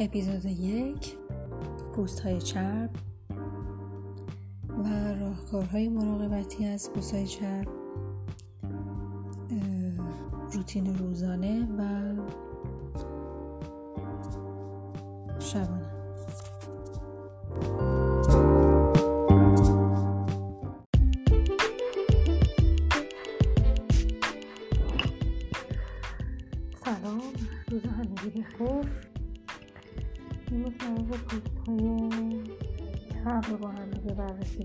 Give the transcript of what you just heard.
اپیزود یک پوست های چرب و راهکارهای مراقبتی از پوست های چرب روتین روزانه و شبانه. سلام روز همگی بخیر امروز موضوع پوست های چرب رو با هم بررسی